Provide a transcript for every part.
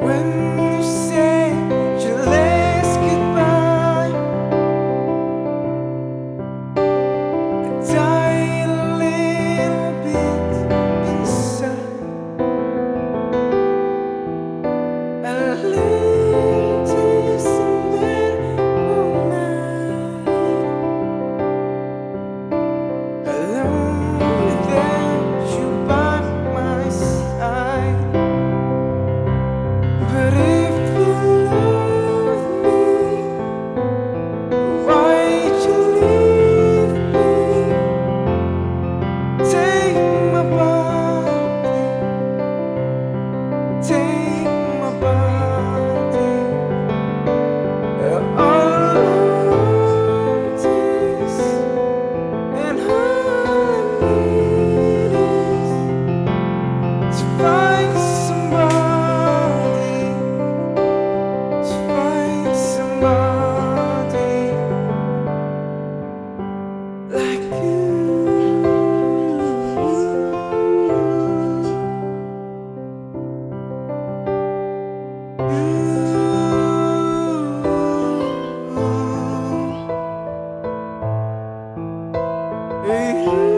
When So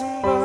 Somebody.